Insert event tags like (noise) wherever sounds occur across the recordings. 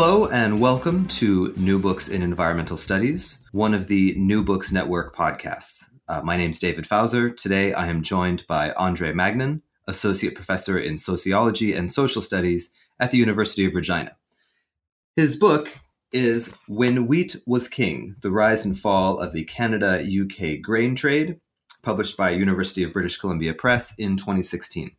Hello and welcome to New Books in Environmental Studies, one of the New Books Network podcasts. Uh, my name is David Fauser. Today I am joined by Andre Magnan, Associate Professor in Sociology and Social Studies at the University of Regina. His book is When Wheat Was King The Rise and Fall of the Canada UK Grain Trade, published by University of British Columbia Press in 2016.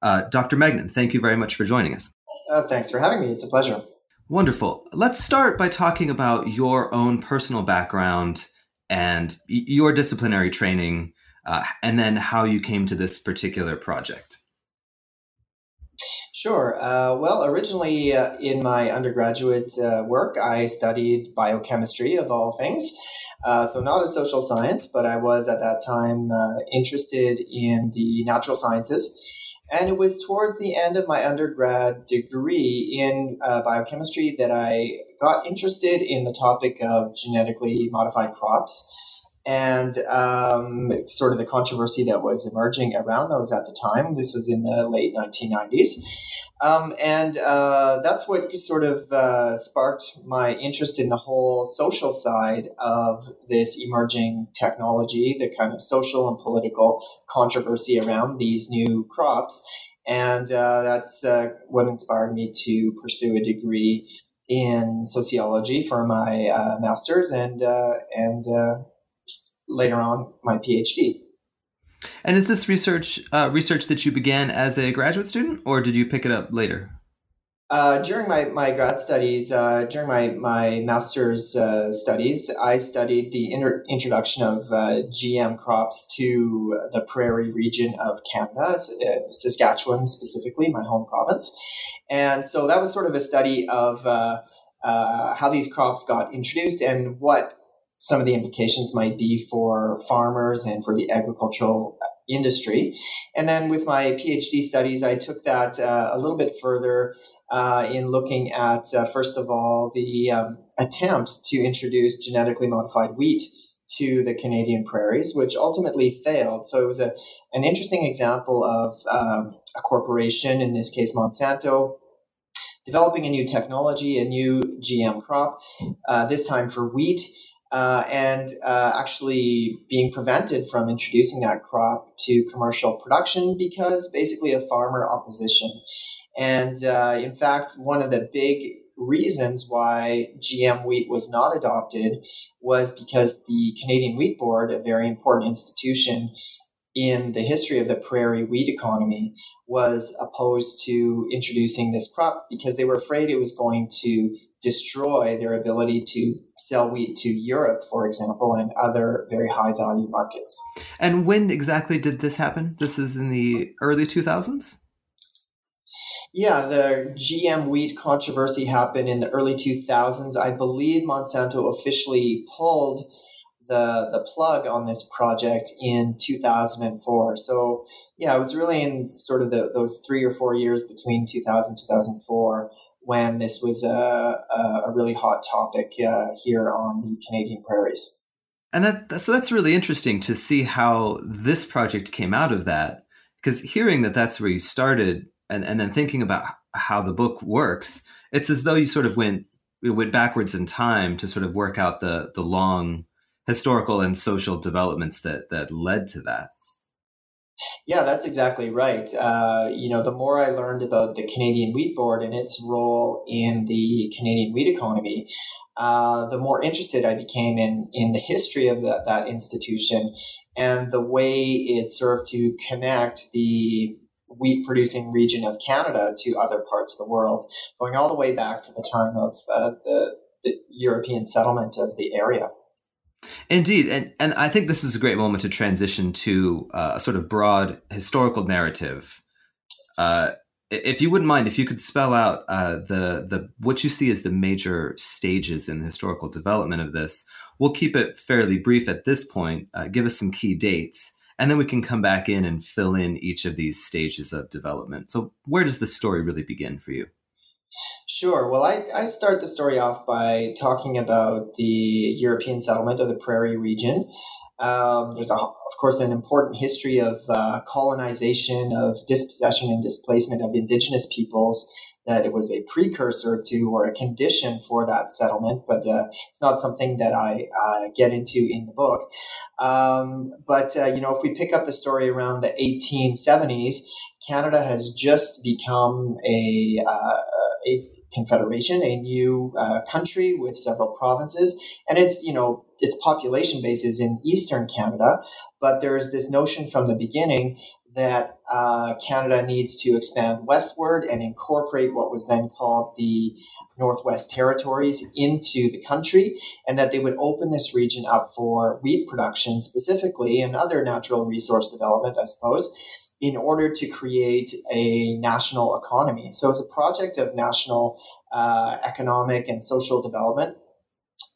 Uh, Dr. Magnan, thank you very much for joining us. Uh, thanks for having me. It's a pleasure. Wonderful. Let's start by talking about your own personal background and your disciplinary training, uh, and then how you came to this particular project. Sure. Uh, well, originally uh, in my undergraduate uh, work, I studied biochemistry of all things. Uh, so, not a social science, but I was at that time uh, interested in the natural sciences. And it was towards the end of my undergrad degree in uh, biochemistry that I got interested in the topic of genetically modified crops and um, sort of the controversy that was emerging around those at the time. This was in the late 1990s. Um, and uh, that's what sort of uh, sparked my interest in the whole social side of this emerging technology, the kind of social and political controversy around these new crops. And uh, that's uh, what inspired me to pursue a degree in sociology for my uh, master's and, uh, and later on my PhD. And is this research uh, research that you began as a graduate student, or did you pick it up later? Uh, during my, my grad studies, uh, during my, my master's uh, studies, I studied the inter- introduction of uh, GM crops to the prairie region of Canada, uh, Saskatchewan specifically, my home province. And so that was sort of a study of uh, how these crops got introduced and what some of the implications might be for farmers and for the agricultural industry. And then with my PhD studies, I took that uh, a little bit further uh, in looking at, uh, first of all, the um, attempt to introduce genetically modified wheat to the Canadian prairies, which ultimately failed. So it was a, an interesting example of um, a corporation, in this case Monsanto, developing a new technology, a new GM crop, uh, this time for wheat uh, and uh, actually being prevented from introducing that crop to commercial production because basically of farmer opposition. And uh, in fact, one of the big reasons why GM wheat was not adopted was because the Canadian Wheat Board, a very important institution, in the history of the prairie wheat economy was opposed to introducing this crop because they were afraid it was going to destroy their ability to sell wheat to Europe, for example, and other very high value markets. And when exactly did this happen? This is in the early 2000s? Yeah, the GM wheat controversy happened in the early 2000s. I believe Monsanto officially pulled the the plug on this project in 2004. So yeah, it was really in sort of the, those three or four years between 2000 2004 when this was a, a, a really hot topic uh, here on the Canadian prairies. And that so that's really interesting to see how this project came out of that. Because hearing that that's where you started, and, and then thinking about how the book works, it's as though you sort of went went backwards in time to sort of work out the the long historical and social developments that that led to that. Yeah, that's exactly right. Uh, you know, the more I learned about the Canadian Wheat Board and its role in the Canadian wheat economy, uh, the more interested I became in in the history of that, that institution and the way it served to connect the wheat producing region of Canada to other parts of the world, going all the way back to the time of uh, the, the European settlement of the area. Indeed, and and I think this is a great moment to transition to uh, a sort of broad historical narrative. Uh, if you wouldn't mind, if you could spell out uh, the the what you see as the major stages in the historical development of this, we'll keep it fairly brief at this point. Uh, give us some key dates, and then we can come back in and fill in each of these stages of development. So, where does the story really begin for you? Sure. Well, I, I start the story off by talking about the European settlement of the prairie region. Um, there's, a, of course, an important history of uh, colonization, of dispossession and displacement of indigenous peoples that it was a precursor to or a condition for that settlement, but uh, it's not something that I uh, get into in the book. Um, but, uh, you know, if we pick up the story around the 1870s, Canada has just become a, uh, a confederation, a new uh, country with several provinces, and it's you know its population base is in eastern Canada, but there's this notion from the beginning that uh, Canada needs to expand westward and incorporate what was then called the Northwest Territories into the country, and that they would open this region up for wheat production specifically and other natural resource development, I suppose, in order to create a national economy. So it's a project of national uh, economic and social development.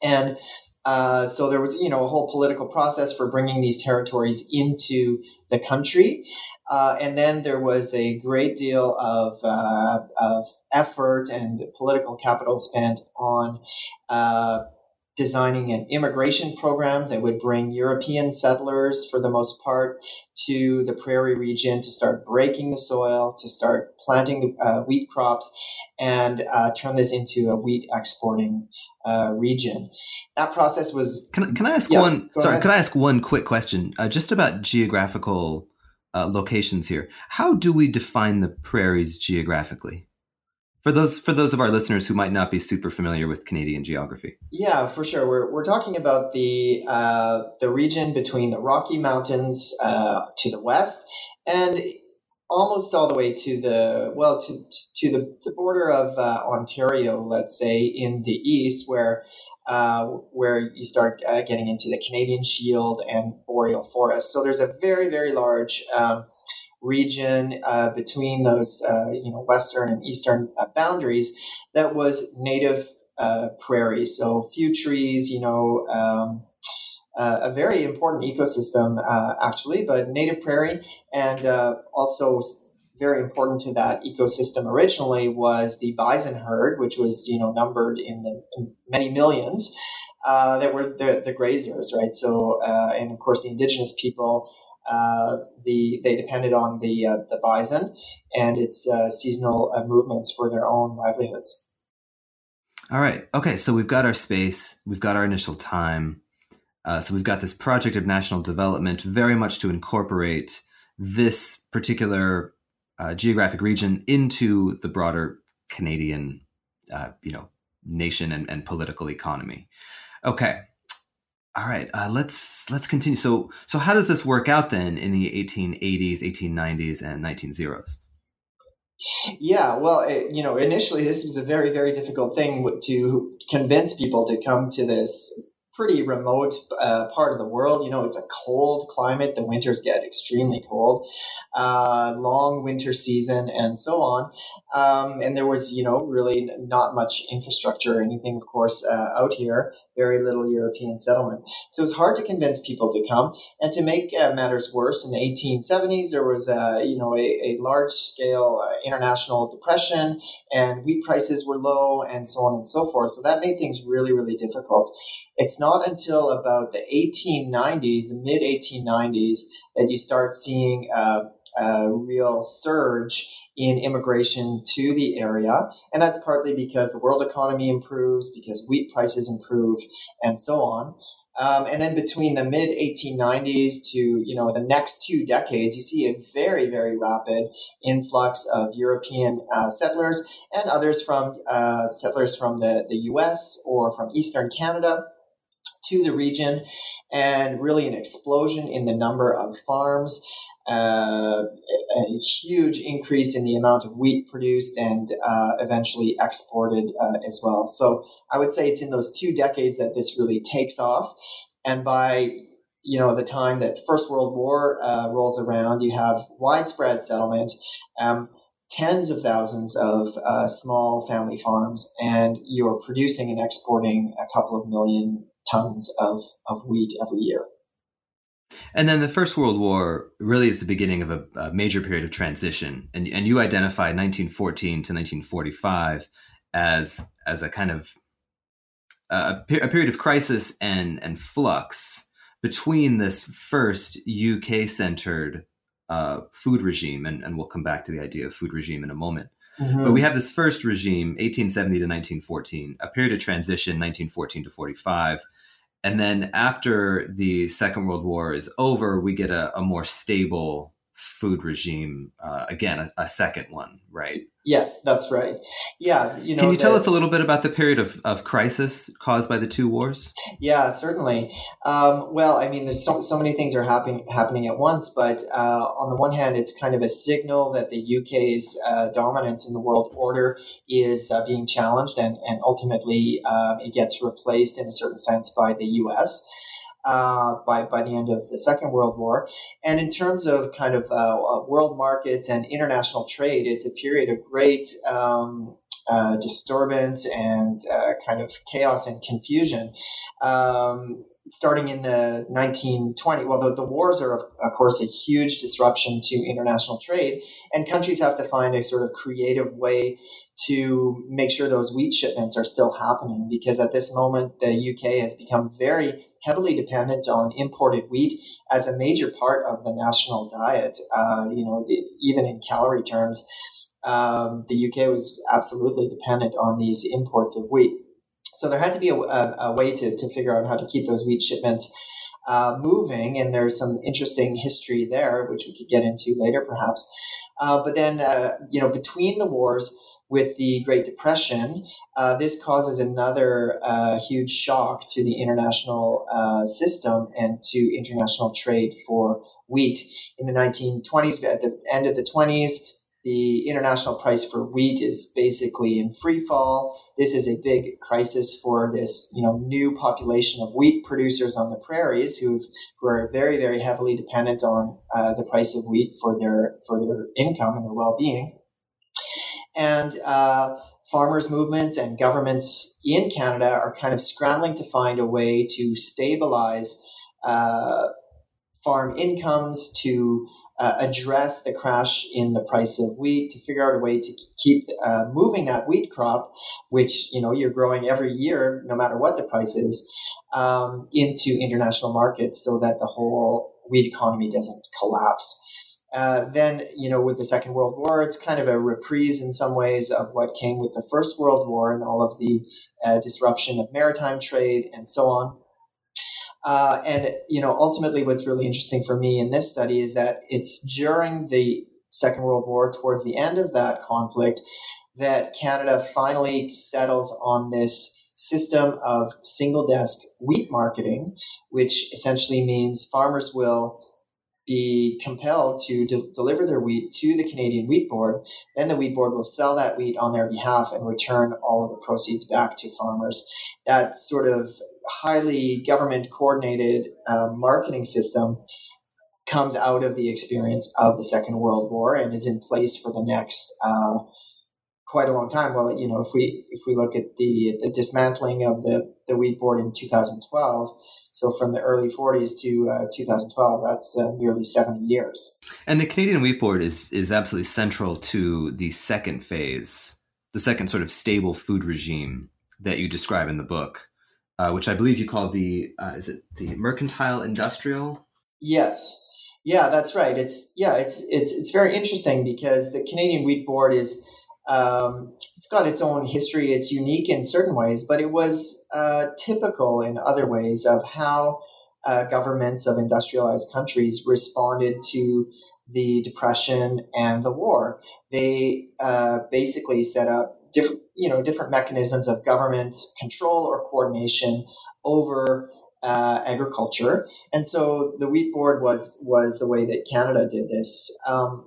And uh, so there was, you know, a whole political process for bringing these territories into the country, uh, and then there was a great deal of, uh, of effort and political capital spent on uh, designing an immigration program that would bring European settlers, for the most part, to the prairie region to start breaking the soil, to start planting uh, wheat crops, and uh, turn this into a wheat exporting uh, region. That process was. Can, can I ask yeah, one? Sorry, ahead. can I ask one quick question uh, just about geographical uh, locations here? How do we define the prairies geographically? for those for those of our listeners who might not be super familiar with Canadian geography. Yeah, for sure. We're, we're talking about the uh, the region between the Rocky Mountains uh, to the west and almost all the way to the well to to the, the border of uh, Ontario, let's say in the east, where uh, where you start uh, getting into the Canadian Shield and boreal forest. So there's a very very large um, region uh, between those uh, you know western and eastern uh, boundaries that was native prairie. So few trees, you know. Um, uh, a very important ecosystem, uh, actually, but native prairie, and also very important to that ecosystem originally was the bison herd, which was you know numbered in the in many millions. that were the, the grazers, right? So, and of course, the indigenous people uh, the they depended on the uh, the bison and its uh, seasonal uh, movements for their own livelihoods. All right. Okay. So we've got our space. We've got our initial time. Uh, so we've got this project of national development, very much to incorporate this particular geographic region into the broader Canadian, you know, nation and, and political economy. Okay. All right, uh, let's let's continue. So, so how does this work out then in the 1880s, 1890s, and 1900s? Yeah, well, it, you know, initially this was a very, very difficult thing to convince people to come to this pretty remote uh, part of the world. You know, it's a cold climate. The winters get extremely cold, uh, long winter season, and so on. Um, and there was, you know, really not much infrastructure or anything, of course, uh, out here. Very little European settlement. So it was hard to convince people to come. And to make uh, matters worse, in the 1870s, there was, a, you know, a, a large scale uh, international depression, and wheat prices were low, and so on and so forth. So that made things really, really difficult. It's not until about the 1890s, the mid 1890s, that you start seeing a real surge in immigration to the area. And that's partly because the world economy improves, because wheat prices improve, and so on. Um, and then between the mid 1890s to you know the next two decades, you see a very very rapid influx of European uh, settlers and others from uh, settlers from the, the U.S. or from Eastern Canada to the region and really an explosion in the number of farms, uh, a huge increase in the amount of wheat produced and uh, eventually exported uh, as well. So I would say it's in those two decades that this really takes off. and by you know the time that First World War uh, rolls around, you have widespread settlement. Um, tens of thousands of uh, small family farms, and you're producing and exporting a couple of million tons of, of wheat every year. And then the First World War really is the beginning of a, a, major period of transition. And, and you identify 1914 to 1945 as, as a kind of a, a period of crisis and, and flux between this first UK centered uh, food regime, and, and we'll come back to the idea of food regime in a moment. Mm-hmm. But we have this first regime, 1870 to 1914, a period of transition, 1914 to 45. And then after the Second World War is over, we get a, a more stable food regime uh, again a, a, second one right? Yes that's right. Yeah you know can you the, tell us a little bit about the period of, of crisis caused by the two wars? Yeah certainly. Um, well i mean there's so, so many things are happening happening at once but uh, on the one hand it's kind of a signal that the uk's uh, dominance in the world order is uh, being challenged and, and ultimately um, it gets replaced in a certain sense by the us uh, by, by the end of the Second World War. And in terms of kind of uh, uh, world markets and international trade, it's a period of great um, uh, disturbance and uh, kind of chaos and confusion. Um, starting in the 1920, well, the, the wars are, of, of, course, a huge disruption to international trade, and countries have to find a sort of creative way to make sure those wheat shipments are still happening because at this moment, the UK has become very heavily dependent on imported wheat as a major part of the national diet, uh, you know, even in calorie terms. Um, the UK was absolutely dependent on these imports of wheat. So there had to be a, a, a way to, to figure out how to keep those wheat shipments uh, moving, and there's some interesting history there, which we could get into later, perhaps. Uh, but then, uh, you know, between the wars with the Great Depression, uh, this causes another uh, huge shock to the international uh, system and to international trade for wheat. In the 1920s, at the end of the 20s, the international price for wheat is basically in free fall. This is a big crisis for this, you know, new population of wheat producers on the prairies who who are very, very heavily dependent on uh, the price of wheat for their for their income and their well being. And uh, farmers' movements and governments in Canada are kind of scrambling to find a way to stabilize uh, farm incomes, to uh, address the crash in the price of wheat, to figure out a way to keep uh, moving that wheat crop, which you know you're growing every year, no matter what the price is, um, into international markets, so that the whole wheat economy doesn't collapse. Uh, then, you know, with the Second World War, it's kind of a reprise in some ways of what came with the First World War and all of the uh, disruption of maritime trade and so on. Uh, and you know, ultimately, what's really interesting for me in this study is that it's during the Second World War, towards the end of that conflict, that Canada finally settles on this system of single desk wheat marketing, which essentially means farmers will be compelled to de- deliver their wheat to the Canadian Wheat Board. Then the Wheat Board will sell that wheat on their behalf and return all of the proceeds back to farmers. That sort of highly government coordinated uh, marketing system comes out of the experience of the Second World War and is in place for the next uh, quite a long time. Well, you know, if we if we look at the the dismantling of the the wheat board in 2012, so from the early 40s to uh, 2012, that's uh, nearly 70 years. And the Canadian wheat board is is absolutely central to the second phase, the second sort of stable food regime that you describe in the book uh, which I believe you call the uh, is it the mercantile industrial? Yes, yeah, that's right. It's yeah, it's it's it's very interesting because the Canadian Wheat Board is um, it's got its own history. It's unique in certain ways, but it was uh, typical in other ways of how uh, governments of industrialized countries responded to the depression and the war. They uh, basically set up different you know different mechanisms of government control or coordination over uh, agriculture, and so the wheat board was was the way that Canada did this. Um,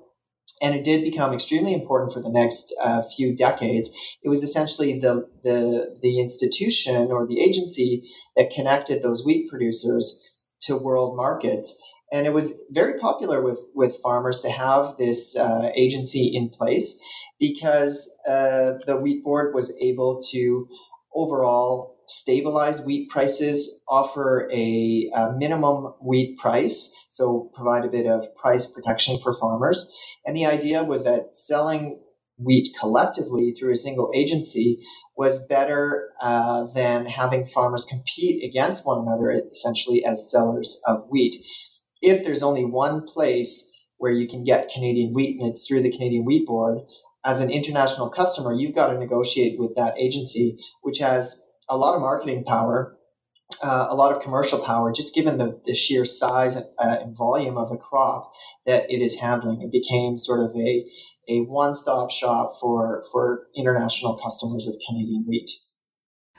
and it did become extremely important for the next uh, few decades. It was essentially the, the, the institution or the agency that connected those wheat producers to world markets. And it was very popular with, with farmers to have this uh, agency in place because uh, the wheat board was able to overall stabilize wheat prices, offer a, a, minimum wheat price, so provide a bit of price protection for farmers. And the idea was that selling wheat collectively through a single agency was better uh, than having farmers compete against one another, essentially as sellers of wheat. If there's only one place where you can get Canadian wheat and it's through the Canadian Wheat Board, as an international customer, you've got to negotiate with that agency, which has a lot of marketing power, uh, a lot of commercial power, just given the, the sheer size and, uh, and volume of the crop that it is handling. It became sort of a, a one stop shop for, for international customers of Canadian wheat.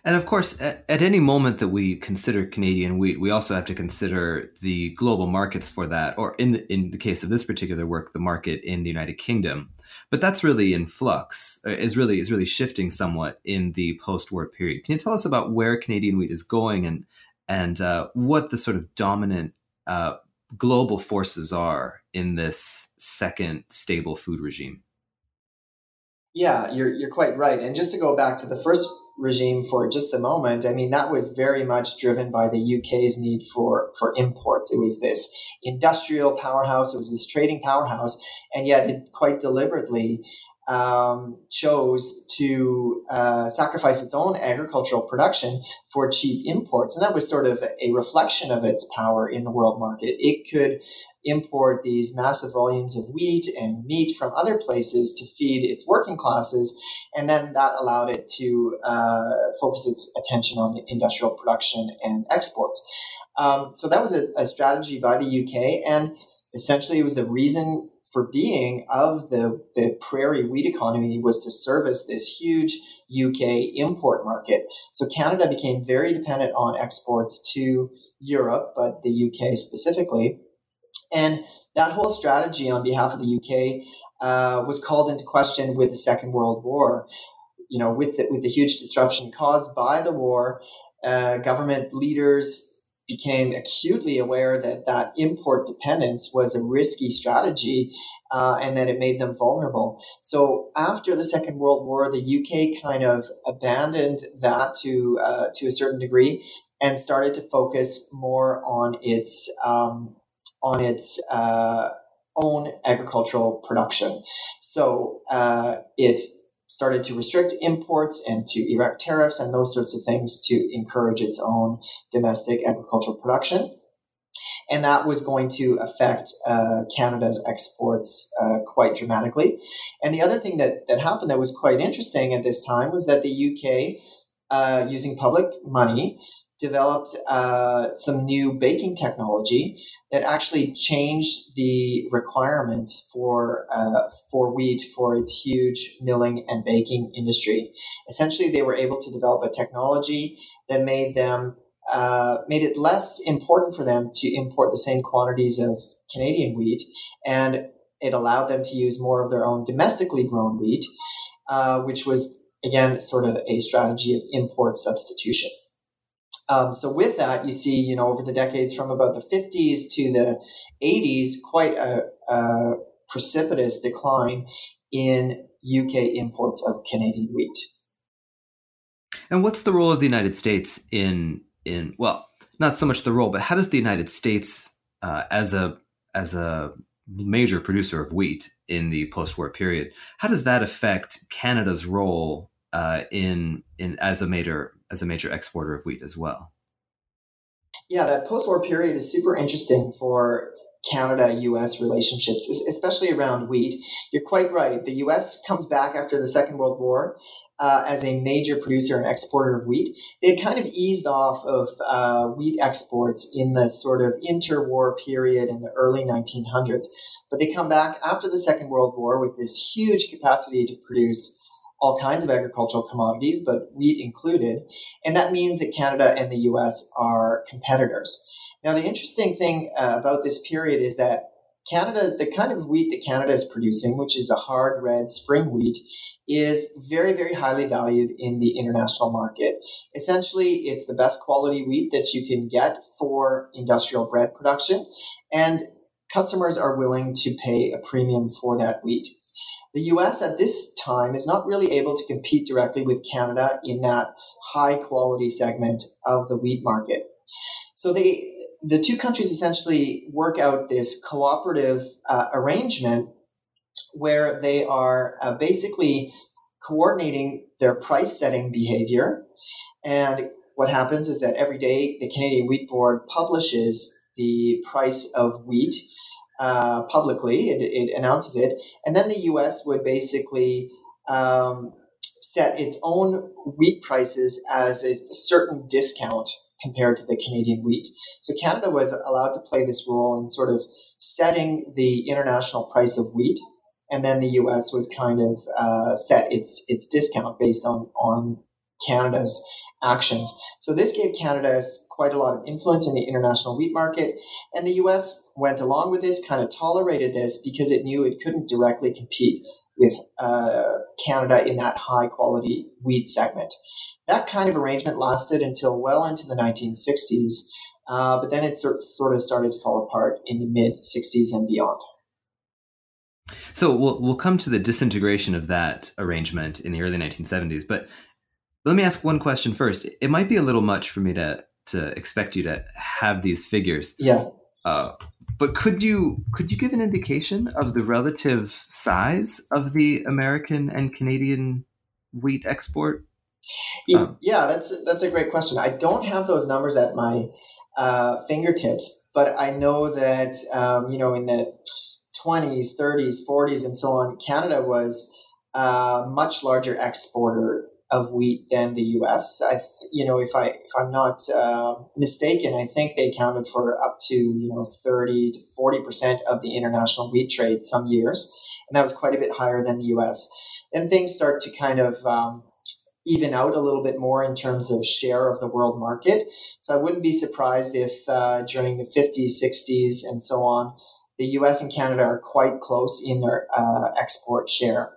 And of course, at, at, any moment that we consider Canadian wheat, we also have to consider the global markets for that, or in the, in the case of this particular work, the market in the United Kingdom. But that's really in flux. Uh, is really is really shifting somewhat in the post-war period. Can you tell us about where Canadian wheat is going and and uh, what the sort of dominant uh, global forces are in this second stable food regime? Yeah, you're you're quite right. And just to go back to the first regime for just a moment, I mean, that was very much driven by the UK's need for, for imports. It was this industrial powerhouse, it was this trading powerhouse, and yet it quite deliberately um, chose to uh, sacrifice its own agricultural production for cheap imports. And that was sort of a reflection of its power in the world market. It could import these massive volumes of wheat and meat from other places to feed its working classes. And then that allowed it to uh, focus its attention on industrial production and exports. Um, so that was a, a strategy by the UK. And essentially, it was the reason for being of the, the prairie wheat economy was to service this huge UK import market. So Canada became very dependent on exports to Europe, but the UK specifically. And that whole strategy on behalf of the UK uh, was called into question with the Second World War. You know, with the, with the huge disruption caused by the war, uh, government leaders became acutely aware that that import dependence was a risky strategy uh, and that it made them vulnerable. So after the Second World War, the UK kind of abandoned that to uh, to a certain degree and started to focus more on its um, on its uh, own agricultural production. So uh, it started to restrict imports and to erect tariffs and those sorts of things to encourage its own domestic agricultural production. And that was going to affect uh, Canada's exports uh, quite dramatically. And the other thing that, that happened that was quite interesting at this time was that the UK, uh, using public money, developed uh, some new baking technology that actually changed the requirements for uh, for wheat for its huge milling and baking industry. Essentially, they were able to develop a technology that made them uh, made it less important for them to import the same quantities of Canadian wheat, and it allowed them to use more of their own domestically grown wheat, uh, which was again sort of a strategy of import substitution. Um, so with that, you see, you know, over the decades from about the 50s to the 80s, quite a, a precipitous decline in UK imports of Canadian wheat. And what's the role of the United States in in well, not so much the role, but how does the United States uh, as a as a major producer of wheat in the post-war period, how does that affect Canada's role uh, in in as a major as a major exporter of wheat as well. Yeah, that post-war period is super interesting for Canada-U.S. relationships, especially around wheat. You're quite right. The U.S. comes back after the Second World War uh, as a major producer and exporter of wheat. They had kind of eased off of uh, wheat exports in the sort of interwar period in the early 1900s, but they come back after the Second World War with this huge capacity to produce all kinds of agricultural commodities, but wheat included. And that means that Canada and the US are competitors. Now, the interesting thing uh, about this period is that Canada, the kind of wheat that Canada is producing, which is a hard red spring wheat, is very, very highly valued in the international market. Essentially, it's the best quality wheat that you can get for industrial bread production, and customers are willing to pay a premium for that wheat. The US at this time is not really able to compete directly with Canada in that high quality segment of the wheat market. So they, the two countries essentially work out this cooperative uh, arrangement where they are uh, basically coordinating their price setting behavior. And what happens is that every day the Canadian Wheat Board publishes the price of wheat uh, publicly, it, it, announces it, and then the US would basically um, set its own wheat prices as a certain discount compared to the Canadian wheat. So Canada was allowed to play this role in sort of setting the international price of wheat, and then the U.S. would kind of uh, set its its discount based on on Canada's actions. So this gave Canada quite a lot of influence in the international wheat market, and the U.S. went along with this, kind of tolerated this because it knew it couldn't directly compete with uh, Canada in that high quality wheat segment. That kind of arrangement lasted until well into the 1960s, uh, but then it sort of started to fall apart in the mid 60s and beyond. So we'll we'll come to the disintegration of that arrangement in the early 1970s, but let me ask one question first. It might be a little much for me to to expect you to have these figures. Yeah. Uh, but could you could you give an indication of the relative size of the American and Canadian wheat export? Yeah, um, yeah, that's that's a great question. I don't have those numbers at my uh, fingertips, but I know that um, you know in the 20s, 30s, 40s, and so on, Canada was a much larger exporter of wheat than the U.S. I, you know, if I if I'm not uh, mistaken, I think they accounted for up to you know 30 to 40 percent of the international wheat trade some years, and that was quite a bit higher than the U.S. Then things start to kind of um, even out a little bit more in terms of share of the world market. So I wouldn't be surprised if uh, during the 50s, 60s, and so on, the U.S. and Canada are quite close in their uh, export share.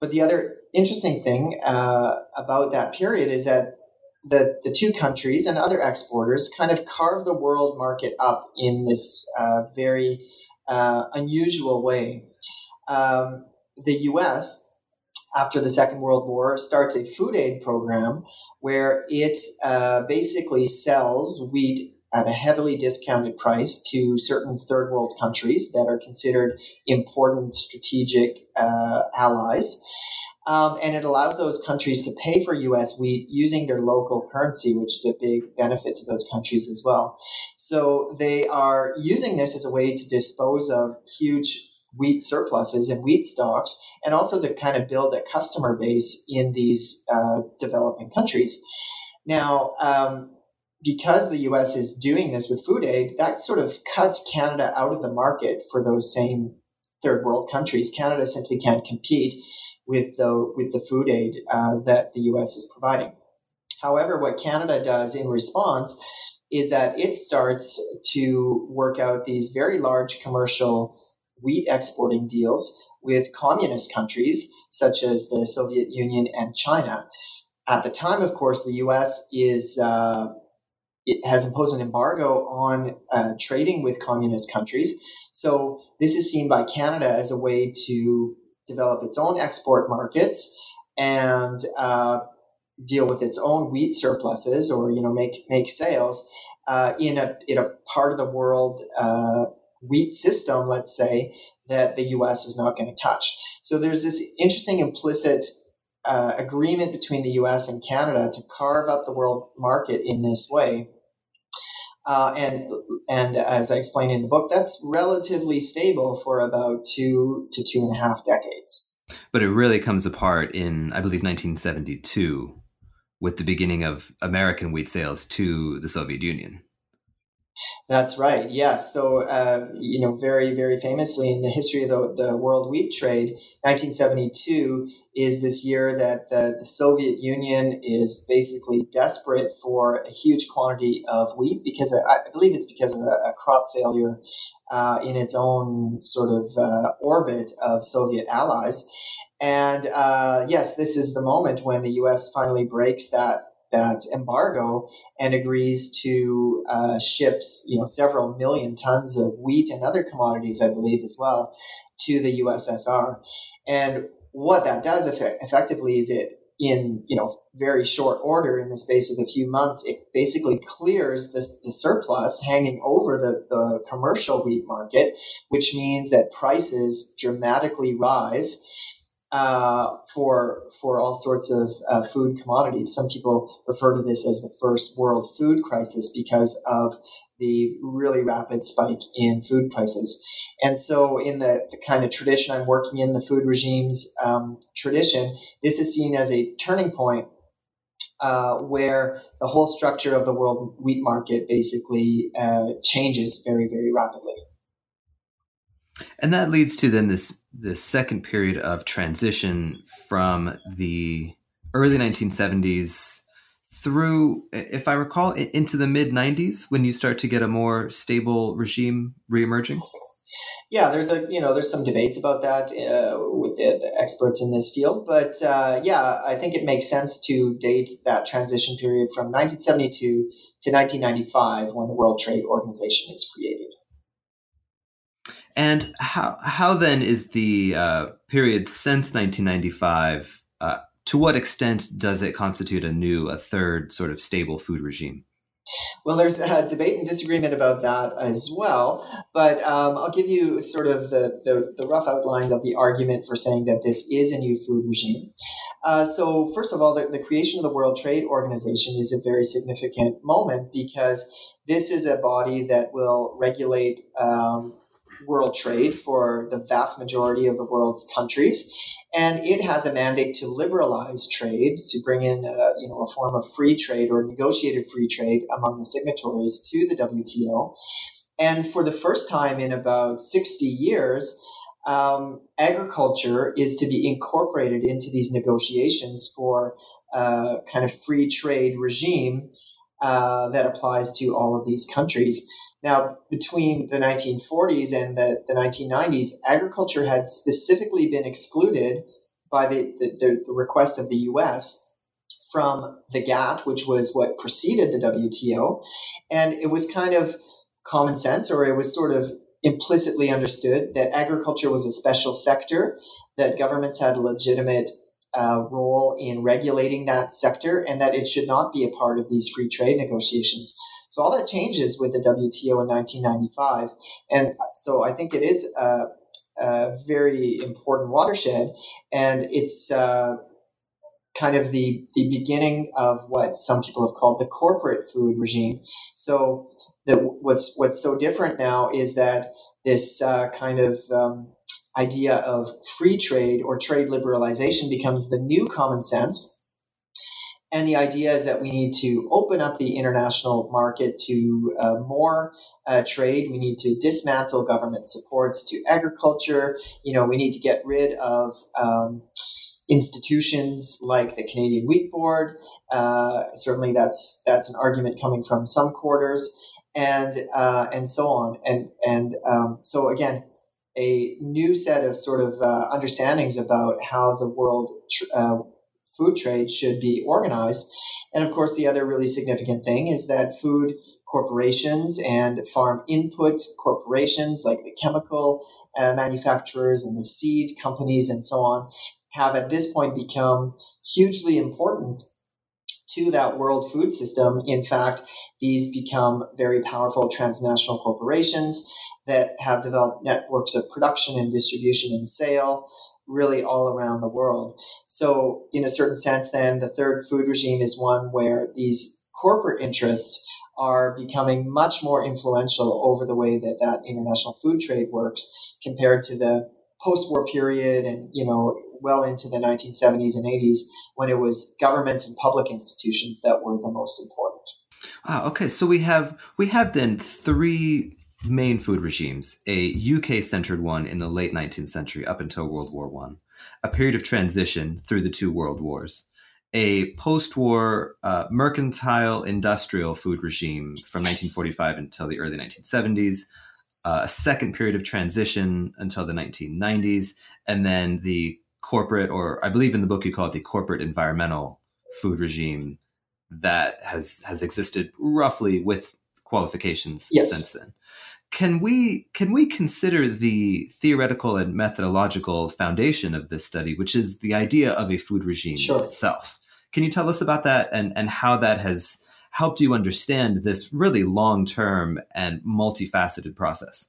But the other interesting thing uh, about that period is that the, the two countries and other exporters kind of carve the world market up in this uh, very uh, unusual way. Um, the US, after the Second World War, starts a food aid program where it uh, basically sells wheat at a heavily discounted price to certain third world countries that are considered important strategic uh, allies. Um, and it allows those countries to pay for U.S. wheat using their local currency, which is a big benefit to those countries as well. So they are using this as a way to dispose of huge wheat surpluses and wheat stocks, and also to kind of build a customer base in these uh, developing countries. Now, um, because the US is doing this with food aid, that sort of cuts Canada out of the market for those same third world countries. Canada simply can't compete with the with the food aid uh, that the U.S. is providing. However, what Canada does in response is that it starts to work out these very large commercial wheat exporting deals with communist countries such as the Soviet Union and China. At the time, of course, the U.S. is uh, it has imposed an embargo on uh, trading with communist countries. So this is seen by Canada as a way to develop its own export markets and uh, deal with its own wheat surpluses, or you know make make sales uh, in a in a part of the world uh, wheat system, let's say that the U.S. is not going to touch. So there's this interesting implicit. Uh, agreement between the U.S. and Canada to carve up the world market in this way, uh, and and as I explained in the book, that's relatively stable for about two to two and a half decades. But it really comes apart in, I believe, 1972, with the beginning of American wheat sales to the Soviet Union. That's right. Yes. So, uh, you know, very, very famously in the history of the, the world wheat trade, 1972 is this year that the, the, Soviet Union is basically desperate for a huge quantity of wheat because I, I believe it's because of a, a crop failure uh, in its own sort of uh, orbit of Soviet allies. And uh, yes, this is the moment when the U.S. finally breaks that that embargo and agrees to uh, ships, you know, several million tons of wheat and other commodities, I believe, as well, to the USSR. And what that does effect- effectively is it in you know very short order in the space of a few months it basically clears the, the surplus hanging over the, the commercial wheat market which means that prices dramatically rise uh, for for all sorts of uh, food commodities. Some people refer to this as the first world food crisis because of the really rapid spike in food prices. And so, in the, the kind of tradition I'm working in, the food regimes um, tradition, this is seen as a turning point uh, where the whole structure of the world wheat market basically uh, changes very, very rapidly. And that leads to then this this second period of transition from the early 1970s through, if I recall, into the mid 90s when you start to get a more stable regime reemerging. Yeah, there's a you know there's some debates about that uh, with the, the, experts in this field, but uh, yeah, I think it makes sense to date that transition period from 1972 to 1995 when the World Trade Organization is created. And how how then is the uh, period since 1995? Uh, to what extent does it constitute a new, a third sort of stable food regime? Well, there's a debate and disagreement about that as well, but um, I'll give you sort of the, the, the, rough outline of the argument for saying that this is a new food regime. Uh, so, first of all, the, the, creation of the World Trade Organization is a very significant moment because this is a body that will regulate um, world trade for the vast majority of the world's countries, and it has a mandate to liberalize trade, to bring in a, you know a form of free trade or negotiated free trade among the signatories to the WTO. And for the first time in about 60 years, um, agriculture is to be incorporated into these negotiations for a uh, kind of free trade regime uh, that applies to all of these countries. Now, between the 1940s and the, the 1990s, agriculture had specifically been excluded by the, the, the request of the US from the GATT, which was what preceded the WTO. And it was kind of common sense, or it was sort of implicitly understood that agriculture was a special sector, that governments had legitimate uh, role in regulating that sector and that it should not be a part of these free trade negotiations. So all that changes with the WTO in 1995. And so I think it is a, a very important watershed and it's uh, kind of the, the beginning of what some people have called the corporate food regime. So the, what's what's so different now is that this uh, kind of um, idea of free trade or trade liberalization becomes the new common sense. And the idea is that we need to open up the international market to uh, more uh, trade. We need to dismantle government supports to agriculture. You know, we need to get rid of um, institutions like the Canadian Wheat Board. Uh, certainly, that's that's an argument coming from some quarters, and uh, and so on. And and um, so again, a new set of sort of uh, understandings about how the world tr- uh, food trade should be organized. And of course, the other really significant thing is that food corporations and farm input corporations, like the chemical uh, manufacturers and the seed companies and so on, have at this point become hugely important to that world food system. In fact, these become very powerful transnational corporations that have developed networks of production and distribution and sale really all around the world. So, in a certain sense, then the third food regime is one where these corporate interests are becoming much more influential over the way that that international food trade works compared to the post-war period and you know well into the 1970s and 80s when it was governments and public institutions that were the most important Ah, okay. So we have we have then three main food regimes: a UK-centered one in the late 19th century up until World War One, a period of transition through the two world wars, a post-war uh, mercantile industrial food regime from 1945 until the early 1970s, uh, a second period of transition until the 1990s, and then the corporate, or I believe in the book you call it the corporate environmental food regime that has has existed roughly with qualifications yes. since then. Can we can we consider the theoretical and methodological foundation of this study, which is the idea of a food regime sure. itself? Can you tell us about that and, and how that has helped you understand this really long term and multifaceted process?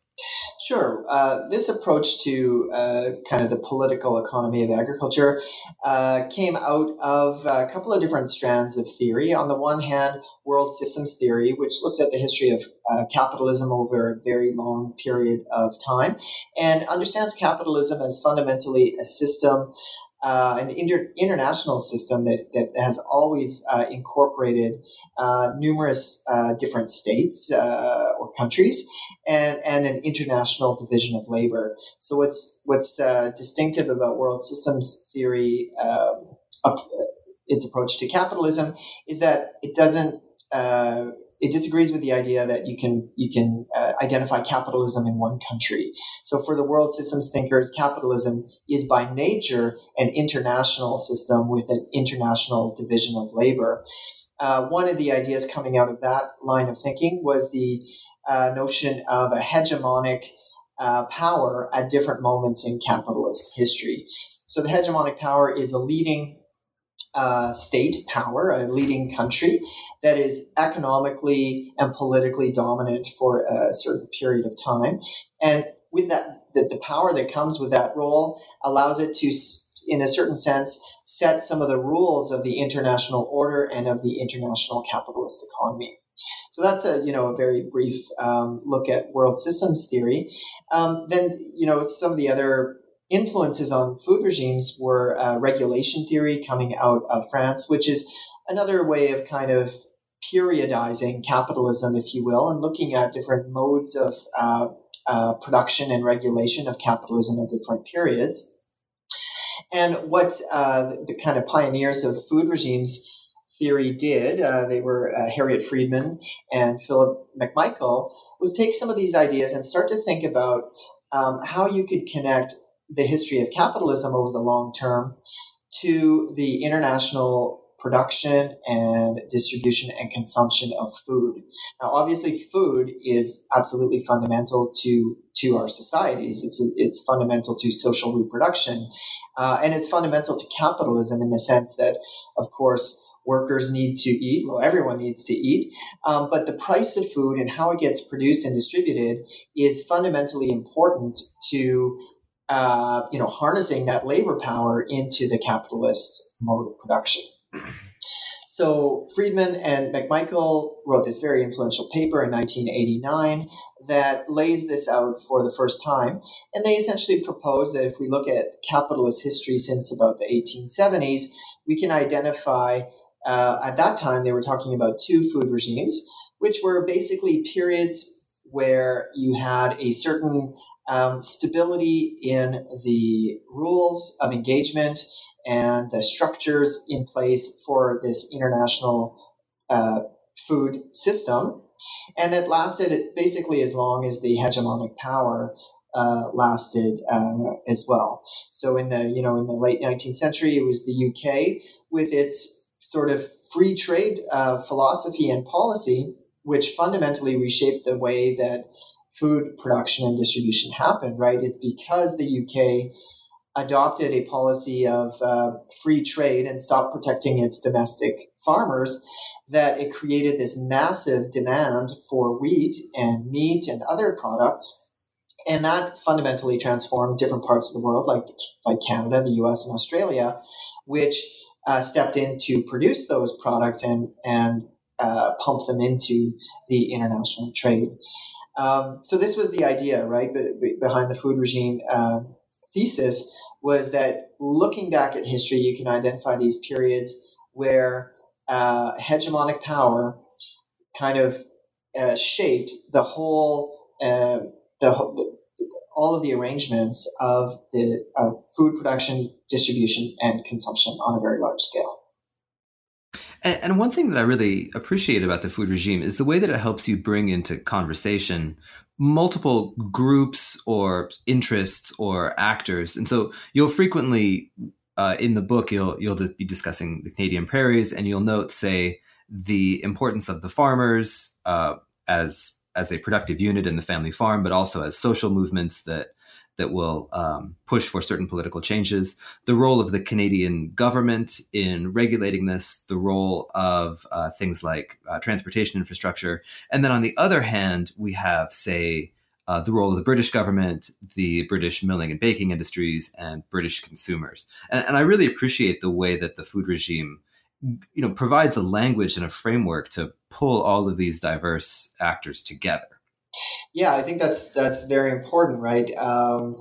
Sure. Uh, this approach to uh, kind of the political economy of agriculture uh, came out of a couple of different strands of theory. On the one hand, world systems theory, which looks at the history of uh, capitalism over a very long period of time and understands capitalism as fundamentally a system uh, an inter- international system that, that has always uh, incorporated uh, numerous uh, different states uh, or countries and, and an international division of labor. So, what's, what's uh, distinctive about world systems theory, um, its approach to capitalism, is that it doesn't it disagrees with the idea that you can you can uh, identify capitalism in one country. So for the world systems thinkers, capitalism is by nature an international system with an international division of labor. Uh, one of the ideas coming out of that line of thinking was the uh, notion of a hegemonic uh, power at different moments in capitalist history. So the hegemonic power is a leading uh, state power, a leading country that is economically and politically dominant for a certain period of time. And with that, the, the power that comes with that role allows it to, in a certain sense, set some of the rules of the international order and of the international capitalist economy. So that's a you know a very brief um, look at world systems theory. Um, then you know some of the other influences on food regimes were uh, regulation theory coming out of France, which is another way of kind of periodizing capitalism, if you will, and looking at different modes of uh, uh, production and regulation of capitalism at different periods. And what uh, the, the, kind of pioneers of food regimes theory did, uh, they were uh, Harriet Friedmann and Philip McMichael, was take some of these ideas and start to think about um, how you could connect the history of capitalism over the long term to the international production and distribution and consumption of food. Now, obviously, food is absolutely fundamental to to our societies. It's it's fundamental to social reproduction, uh, and it's fundamental to capitalism in the sense that, of course. Workers need to eat. Well, everyone needs to eat. Um, but the price of food and how it gets produced and distributed is fundamentally important to uh, you know, harnessing that labor power into the capitalist mode of production. (clears throat) So Friedmann and McMichael wrote this very influential paper in 1989 that lays this out for the first time. And they essentially propose that if we look at capitalist history since about the 1870s, we can identify, uh, at that time, they were talking about two food regimes, which were basically periods where you had a certain um, stability in the rules of engagement and the structures in place for this international uh, food system. And it lasted basically as long as the hegemonic power uh, lasted uh, as well. So in the you know in the late 19th century, it was the UK with its sort of free trade uh, philosophy and policy, which fundamentally reshaped the way that food production and distribution happened, right? It's because the UK adopted a policy of uh, free trade and stopped protecting its domestic farmers that it created this massive demand for wheat and meat and other products. And that fundamentally transformed different parts of the world, like, like Canada, the US, and Australia, which uh, stepped in to produce those products and, and uh, pump them into the international trade. Um, so this was the idea, right, behind the food regime um, thesis was that looking back at history, you can identify these periods where uh, hegemonic power kind of uh, shaped the whole uh, the, the, all of the arrangements of the of food production, distribution, and consumption on a very large scale. And, one thing that I really appreciate about the food regime is the way that it helps you bring into conversation multiple groups or interests or actors. And so you'll frequently uh, in the book you'll you'll be discussing the Canadian prairies, and you'll note, say, the importance of the farmers uh, as as a productive unit in the family farm, but also as social movements that that will um, push for certain political changes, the role of the Canadian government in regulating this, the role of uh, things like uh, transportation infrastructure. And then on the other hand, we have, say, uh, the role of the British government, the British milling and baking industries, and British consumers. And, and I really appreciate the way that the food regime you know provides a language and a framework to pull all of these diverse actors together yeah, I think that's that's very important, right? Um,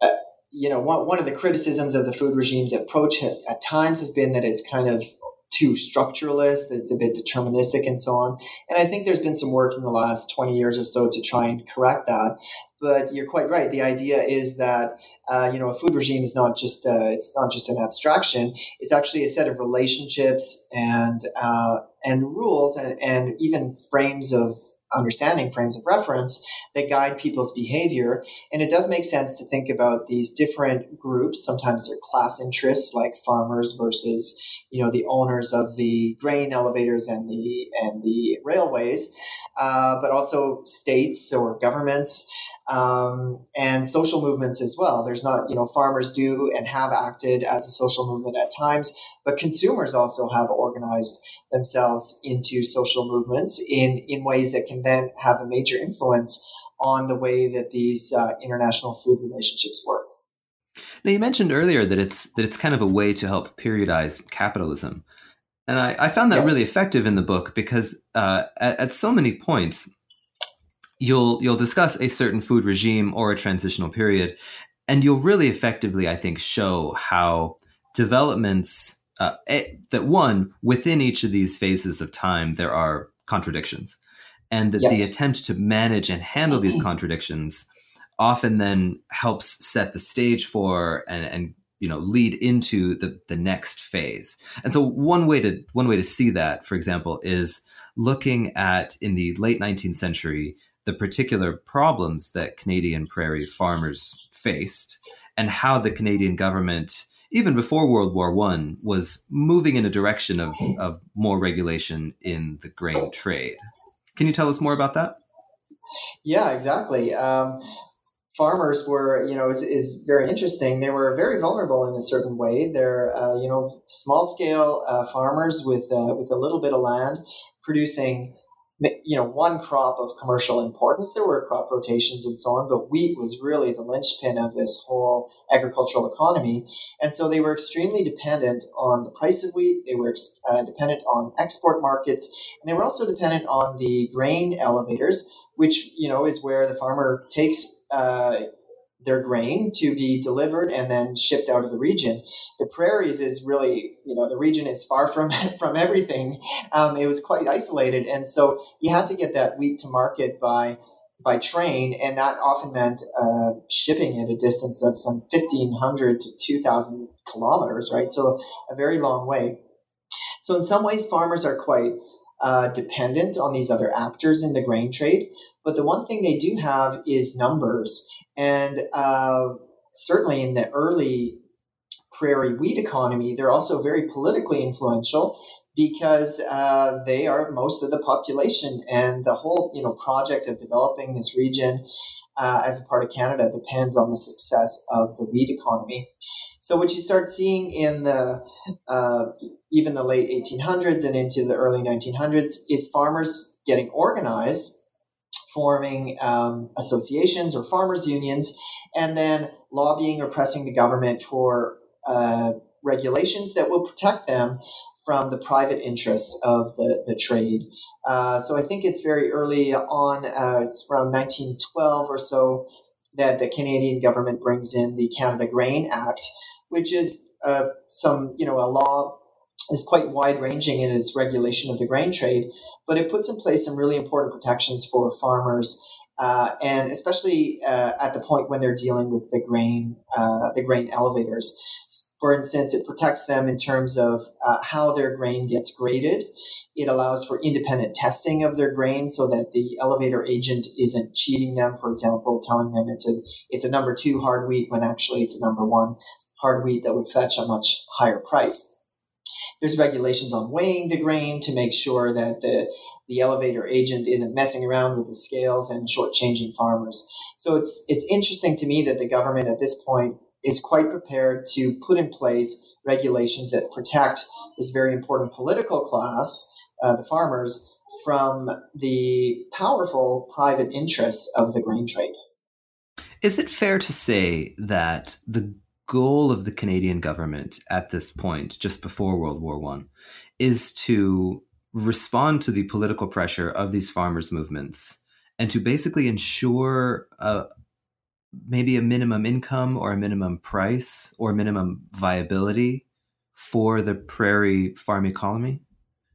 uh, you know, one, one of the criticisms of the food regime's approach at, at times has been that it's kind of too structuralist, that it's a bit deterministic and so on. And I think there's been some work in the last 20 years or so to try and correct that. But you're quite right. The idea is that uh, you know a food regime is not just uh, it's not just an abstraction. It's actually a set of relationships and uh, and rules and, and even frames of understanding frames of reference that guide people's behavior. And it does make sense to think about these different groups. Sometimes they're class interests like farmers versus, you know, the owners of the grain elevators and the and the railways, uh, but also states or governments um, and social movements as well. There's not, you know, farmers do and have acted as a social movement at times, but consumers also have organized themselves into social movements in, in ways that can then have a major influence on the way that these uh, international food relationships work. Now, you mentioned earlier that it's that it's kind of a way to help periodize capitalism, and I, I found that yes. really effective in the book because uh, at, at so many points, you'll you'll discuss a certain food regime or a transitional period, and you'll really effectively, I think, show how developments uh, that one within each of these phases of time there are contradictions, and that yes. the attempt to manage and handle these mm-hmm. contradictions often then helps set the stage for and, and you know lead into the the next phase. And so one way to one way to see that, for example, is looking at in the late 19th century the particular problems that Canadian prairie farmers faced and how the Canadian government, even before World War One, was moving in a direction of, of more regulation in the grain trade. Can you tell us more about that? Yeah, exactly. Um, farmers were, you know, is, is very interesting. They were very vulnerable in a certain way. They're, uh, you know, small scale uh, farmers with uh, with a little bit of land producing you know one crop of commercial importance. There were crop rotations and so on, but wheat was really the linchpin of this whole agricultural economy, and so they were extremely dependent on the price of wheat. They were uh, dependent on export markets, and they were also dependent on the grain elevators, which you know is where the farmer takes. Uh, their grain to be delivered and then shipped out of the region. The prairies is really, you know, the region is far from (laughs) from everything. Um, it was quite isolated, and so you had to get that wheat to market by by train, and that often meant uh, shipping at a distance of some fifteen hundred to two thousand kilometers, right? So a very long way. So in some ways, farmers are quite uh, dependent on these other actors in the grain trade. But the one thing they do have is numbers. And uh, certainly in the early prairie wheat economy, they're also very politically influential because uh, they are most of the population. And the whole you know project of developing this region uh, as a part of Canada depends on the success of the wheat economy. So what you start seeing in the uh, even the late 1800s and into the early 1900s is farmers getting organized, forming um, associations or farmers unions, and then lobbying or pressing the government for uh, regulations that will protect them from the private interests of the, the trade. Uh, so I think it's very early on, uh, it's around 1912 or so, that the Canadian government brings in the Canada Grain Act, which is uh, some, you know, a law is quite wide ranging in its regulation of the grain trade, but it puts in place some really important protections for farmers. Uh, and especially uh, at the point when they're dealing with the grain, uh, the grain elevators. For instance, it protects them in terms of uh, how their grain gets graded. It allows for independent testing of their grain so that the elevator agent isn't cheating them. For example, telling them it's a it's a number two hard wheat when actually it's a number one hard wheat that would fetch a much higher price. There's regulations on weighing the grain to make sure that the, the elevator agent isn't messing around with the scales and shortchanging farmers. So it's it's interesting to me that the government at this point is quite prepared to put in place regulations that protect this very important political class, uh, the farmers, from the powerful private interests of the grain trade. Is it fair to say that the goal of the Canadian government at this point, just before World War One, is to respond to the political pressure of these farmers' movements and to basically ensure a, maybe a minimum income or a minimum price or minimum viability for the prairie farm economy?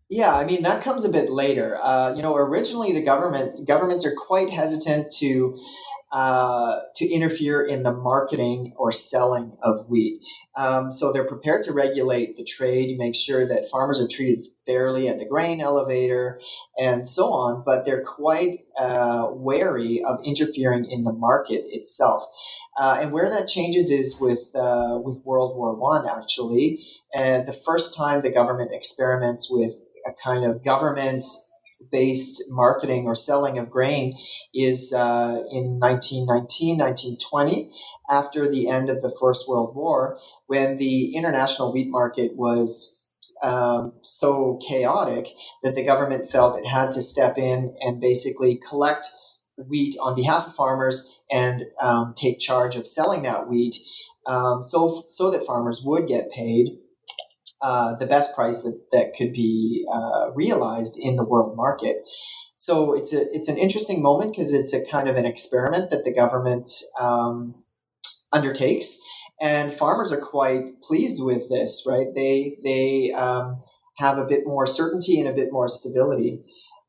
Yeah, I mean that comes a bit later. Uh, you know, originally the government governments are quite hesitant to uh, to interfere in the marketing or selling of wheat. Um, so they're prepared to regulate the trade, make sure that farmers are treated fairly at the grain elevator, and so on. But they're quite uh, wary of interfering in the market itself. Uh, and where that changes is with uh, with World War One. Actually, and the first time the government experiments with a kind of government based marketing or selling of grain is uh, in 1919, 1920, after the end of the First World War, when the international wheat market was um, so chaotic that the government felt it had to step in and basically collect wheat on behalf of farmers and um, take charge of selling that wheat um, so, so that farmers would get paid uh, the best price that, that could be uh, realized in the world market. So it's a it's an interesting moment because it's a kind of an experiment that the government um, undertakes, and farmers are quite pleased with this. Right? They they um, have a bit more certainty and a bit more stability.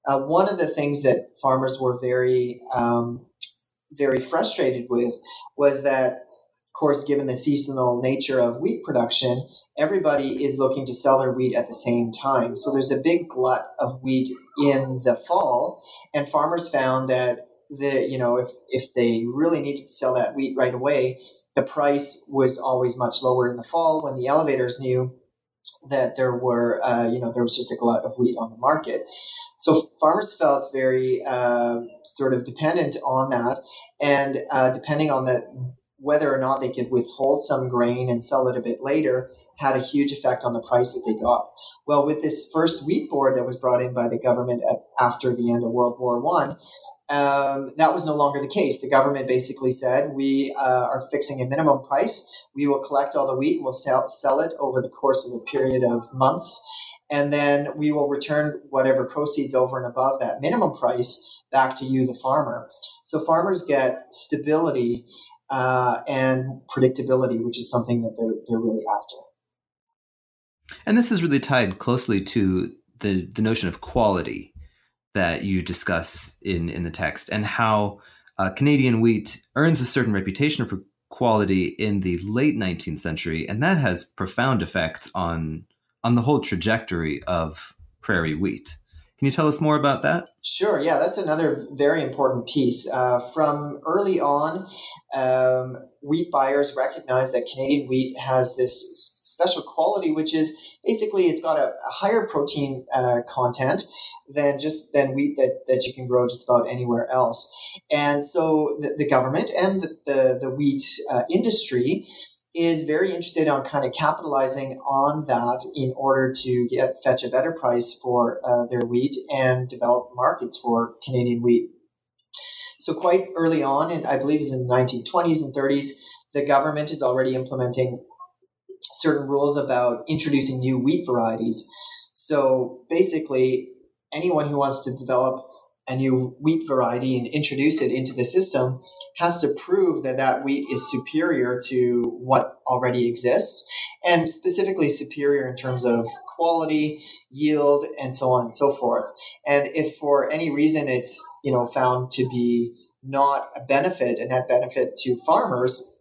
Uh, one of the things that farmers were very um, very frustrated with was that course, given the seasonal nature of wheat production, everybody is looking to sell their wheat at the same time. So there's a big glut of wheat in the fall, and farmers found that the you know if if they really needed to sell that wheat right away, the price was always much lower in the fall when the elevators knew that there were uh, you know there was just a glut of wheat on the market. So farmers felt very uh, sort of dependent on that, and uh, depending on the whether or not they could withhold some grain and sell it a bit later had a huge effect on the price that they got. Well, with this first wheat board that was brought in by the government at, after the end of World War One, um, that was no longer the case. The government basically said, "We uh, are fixing a minimum price. We will collect all the wheat. We'll sell, sell it over the course of a period of months." And then we will return whatever proceeds over and above that minimum price back to you, the farmer. So farmers get stability uh, and predictability, which is something that they're, they're really after. And this is really tied closely to the, the notion of quality that you discuss in, in the text and how uh, Canadian wheat earns a certain reputation for quality in the late 19th century, and that has profound effects on on the whole trajectory of prairie wheat. Can you tell us more about that? Sure. Yeah, that's another very important piece. Uh, from early on, um, wheat buyers recognize that Canadian wheat has this special quality, which is basically it's got a, a higher protein uh, content than just than wheat that, that you can grow just about anywhere else. And so the, the government and the, the, the wheat uh, industry is very interested on kind of capitalizing on that in order to get fetch a better price for uh, their wheat and develop markets for Canadian wheat. So quite early on, and I believe it's in the 1920s and 30s, the government is already implementing certain rules about introducing new wheat varieties. So basically, anyone who wants to develop a new wheat variety and introduce it into the system has to prove that that wheat is superior to what already exists and specifically superior in terms of quality yield and so on and so forth. And if for any reason it's you know found to be not a benefit a net benefit to farmers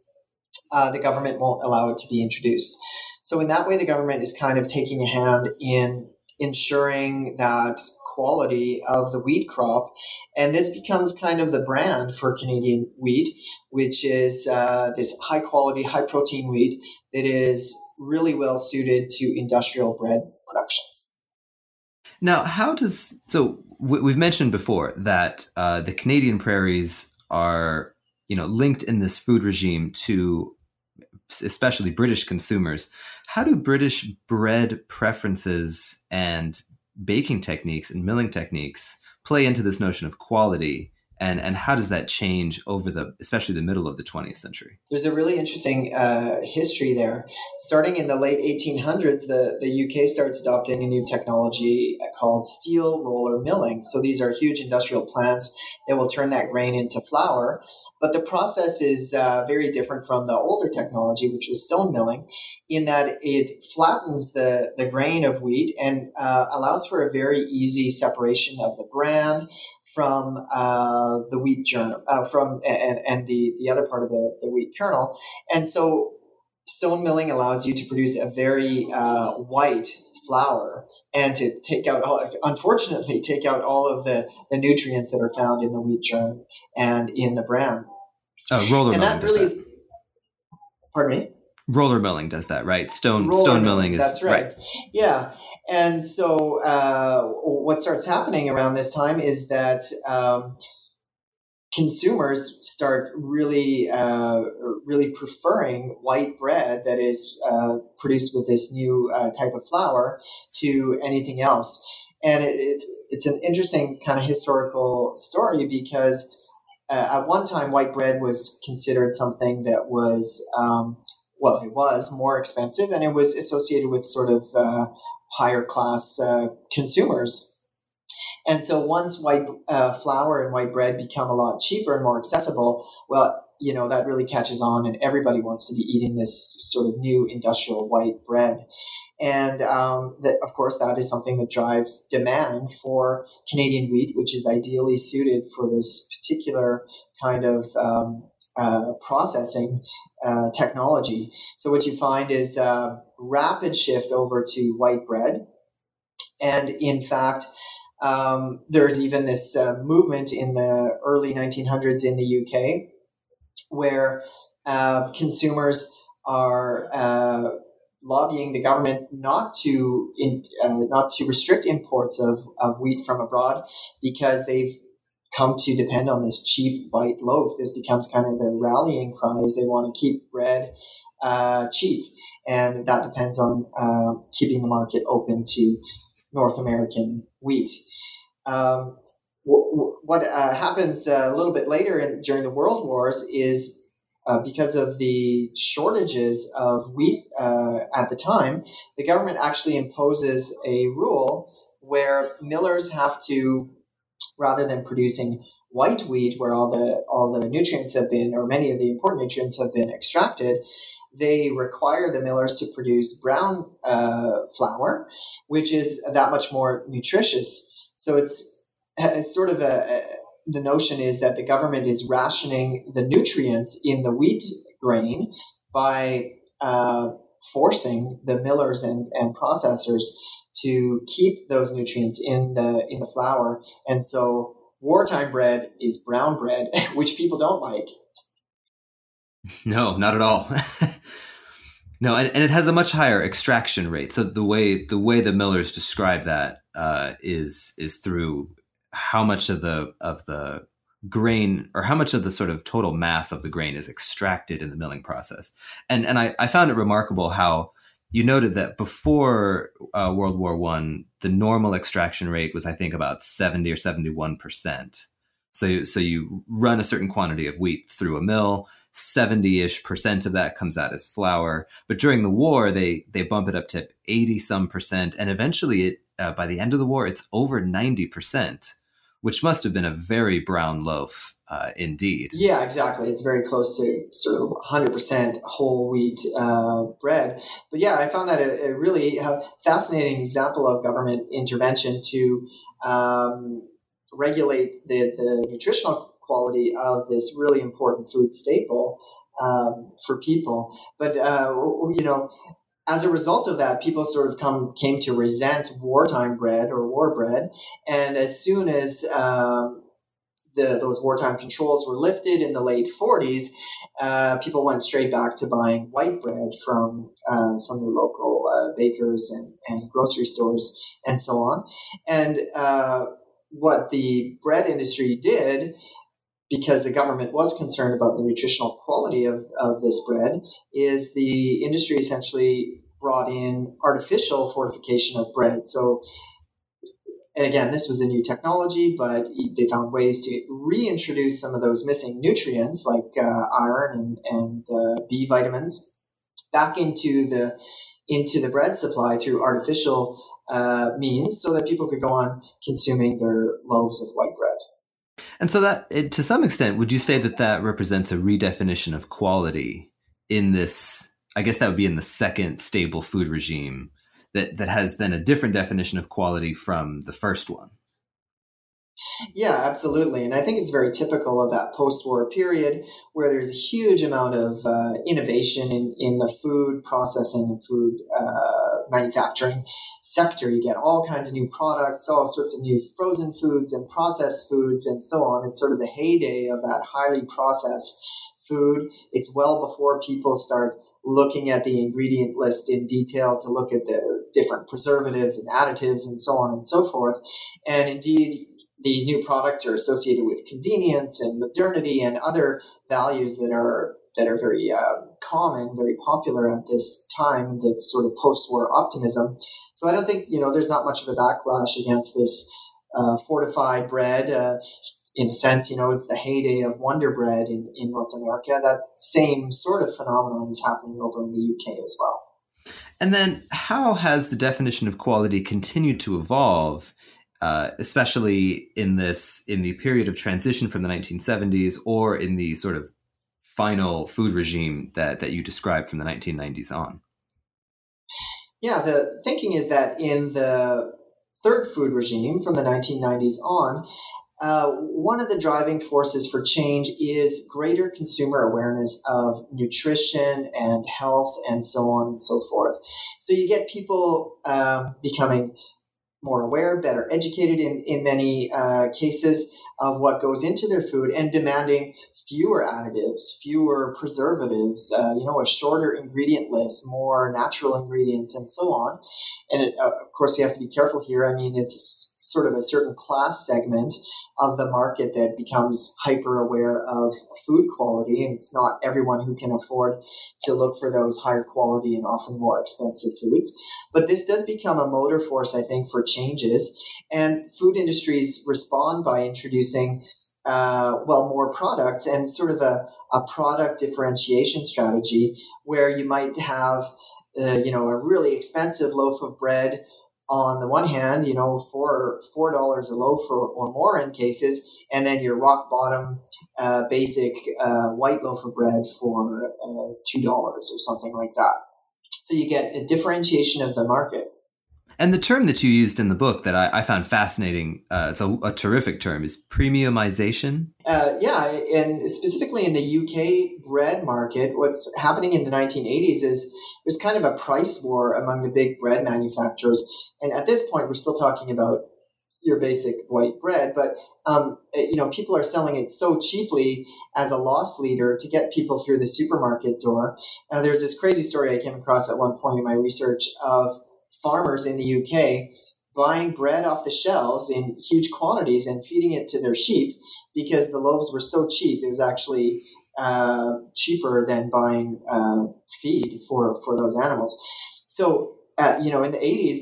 uh, the government won't allow it to be introduced. So in that way the government is kind of taking a hand in ensuring that quality of the wheat crop. And this becomes kind of the brand for Canadian wheat, which is uh, this high quality, high protein wheat that is really well suited to industrial bread production. Now, how does so we've mentioned before that uh, the Canadian prairies are you know linked in this food regime to especially British consumers. How do British bread preferences and baking techniques and milling techniques play into this notion of quality and and how does that change over the especially the middle of the 20th century? There's a really interesting uh, history there. Starting in the late 1800s the, the uk starts adopting a new technology called steel roller milling. So these are huge industrial plants that will turn that grain into flour. But the process is uh, very different from the older technology which was stone milling in that it flattens the, the grain of wheat and uh, allows for a very easy separation of the bran from uh, the wheat germ, uh, from and, and the, the other part of the, the wheat kernel. And so stone milling allows you to produce a very uh, white flour and to take out all, unfortunately take out all of the, the nutrients that are found in the wheat germ and in the bran. Oh, roller and milling that really, that. Pardon me roller milling does that right stone roller stone milling, is that's right. right. yeah and so uh, what starts happening around this time is that um, consumers start really uh, really preferring white bread that is uh, produced with this new uh, type of flour to anything else and it, it's it's an interesting kind of historical story because uh, at one time white bread was considered something that was um, well, it was more expensive and it was associated with sort of uh, higher class uh, consumers. And so once white uh, flour and white bread become a lot cheaper and more accessible, well, you know, that really catches on and everybody wants to be eating this sort of new industrial white bread. And um, that, of course, that is something that drives demand for Canadian wheat, which is ideally suited for this particular kind of um, uh, processing uh, technology. So what you find is a rapid shift over to white bread, and in fact, um, there's even this uh, movement in the early 1900s in the UK where uh, consumers are uh, lobbying the government not to in, uh, not to restrict imports of, of wheat from abroad because they've come to depend on this cheap white loaf. This becomes kind of their rallying cries. They want to keep bread uh, cheap, and that depends on uh, keeping the market open to North American wheat. Um, what uh, happens uh, a little bit later in, during the World Wars is uh, because of the shortages of wheat uh, at the time, the government actually imposes a rule where millers have to rather than producing white wheat where all the all the nutrients have been or many of the important nutrients have been extracted they require the millers to produce brown uh, flour which is that much more nutritious. So it's, it's sort of a, a the notion is that the government is rationing the nutrients in the wheat grain by uh, forcing the millers and, and processors to keep those nutrients in the in the flour. And so wartime bread is brown bread, (laughs) which people don't like. No, not at all. (laughs) no, and, and, it has a much higher extraction rate. So the way the way the millers describe that uh, is is through how much of the of the grain or how much of the sort of total mass of the grain is extracted in the milling process. And and I, I found it remarkable how you noted that before uh, World War One, the normal extraction rate was, I think, about seventy or seventy-one percent. So, so you run a certain quantity of wheat through a mill. Seventy-ish percent of that comes out as flour. But during the war, they they bump it up to eighty some percent, and eventually, it uh, by the end of the war, it's over ninety percent, which must have been a very brown loaf uh, indeed. Yeah, exactly. It's very close to sort of 100% whole wheat uh, bread. But yeah, I found that a, a, really fascinating example of government intervention to um, regulate the, the nutritional quality of this really important food staple um, for people. But, uh, you know, as a result of that, people sort of come came to resent wartime bread or war bread, and as soon as um, the, those wartime controls were lifted in the late 40s, uh, people went straight back to buying white bread from uh, from their local uh, bakers and, and grocery stores and so on. And uh, what the bread industry did because the government was concerned about the nutritional quality of, of this bread, is the industry essentially brought in artificial fortification of bread. So, and again, this was a new technology, but they found ways to reintroduce some of those missing nutrients like uh, iron and, and uh, B vitamins back into the into the bread supply through artificial uh, means, so that people could go on consuming their loaves of white bread. And so that, it, to some extent, would you say that that represents a redefinition of quality in this? I guess that would be in the second stable food regime that that has then a different definition of quality from the first one. Yeah, absolutely. And I think it's very typical of that post war period where there's a huge amount of uh, innovation in, in the food processing and food uh, manufacturing sector. You get all kinds of new products, all sorts of new frozen foods and processed foods and so on. It's sort of the heyday of that highly processed food. It's well before people start looking at the ingredient list in detail to look at the different preservatives and additives and so on and so forth. And indeed, these new products are associated with convenience and modernity and other values that are that are very uh, common, very popular at this time. That's sort of post-war optimism. So I don't think you know there's not much of a backlash against this uh, fortified bread. Uh, in a sense, you know, it's the heyday of Wonder Bread in, in North America. That same sort of phenomenon is happening over in the UK as well. And then, how has the definition of quality continued to evolve uh, especially in this in the period of transition from the 1970s or in the sort of final food regime that that you described from the 1990s on yeah the thinking is that in the third food regime from the 1990s on uh, one of the driving forces for change is greater consumer awareness of nutrition and health and so on and so forth. So you get people um, becoming more aware, better educated in, in many uh, cases of what goes into their food and demanding fewer additives, fewer preservatives, uh, you know, a shorter ingredient list, more natural ingredients, and so on. And it, uh, of course, we have to be careful here. I mean, it's sort of a certain class segment of the market that becomes hyper aware of food quality. And it's not everyone who can afford to look for those higher quality and often more expensive foods. But this does become a motor force, I think, for changes. And food industries respond by introducing uh, well, more products and sort of a, a product differentiation strategy where you might have, uh, you know, a really expensive loaf of bread on the one hand, you know, for four dollars a loaf or, or, more in cases, and then your rock bottom uh, basic uh, white loaf of bread for uh, two dollars or something like that. So you get a differentiation of the market. And the term that you used in the book that I, I found fascinating, uh, it's a, a, terrific term, is premiumization. Uh, yeah, and specifically in the UK bread market, what's happening in the 1980s is there's kind of a price war among the big bread manufacturers. And at this point, we're still talking about your basic white bread, but um, you know people are selling it so cheaply as a loss leader to get people through the supermarket door. Uh, there's this crazy story I came across at one point in my research of farmers in the UK buying bread off the shelves in huge quantities and feeding it to their sheep because the loaves were so cheap. It was actually uh, cheaper than buying uh, feed for, for those animals. So, uh, you know, in the 80s,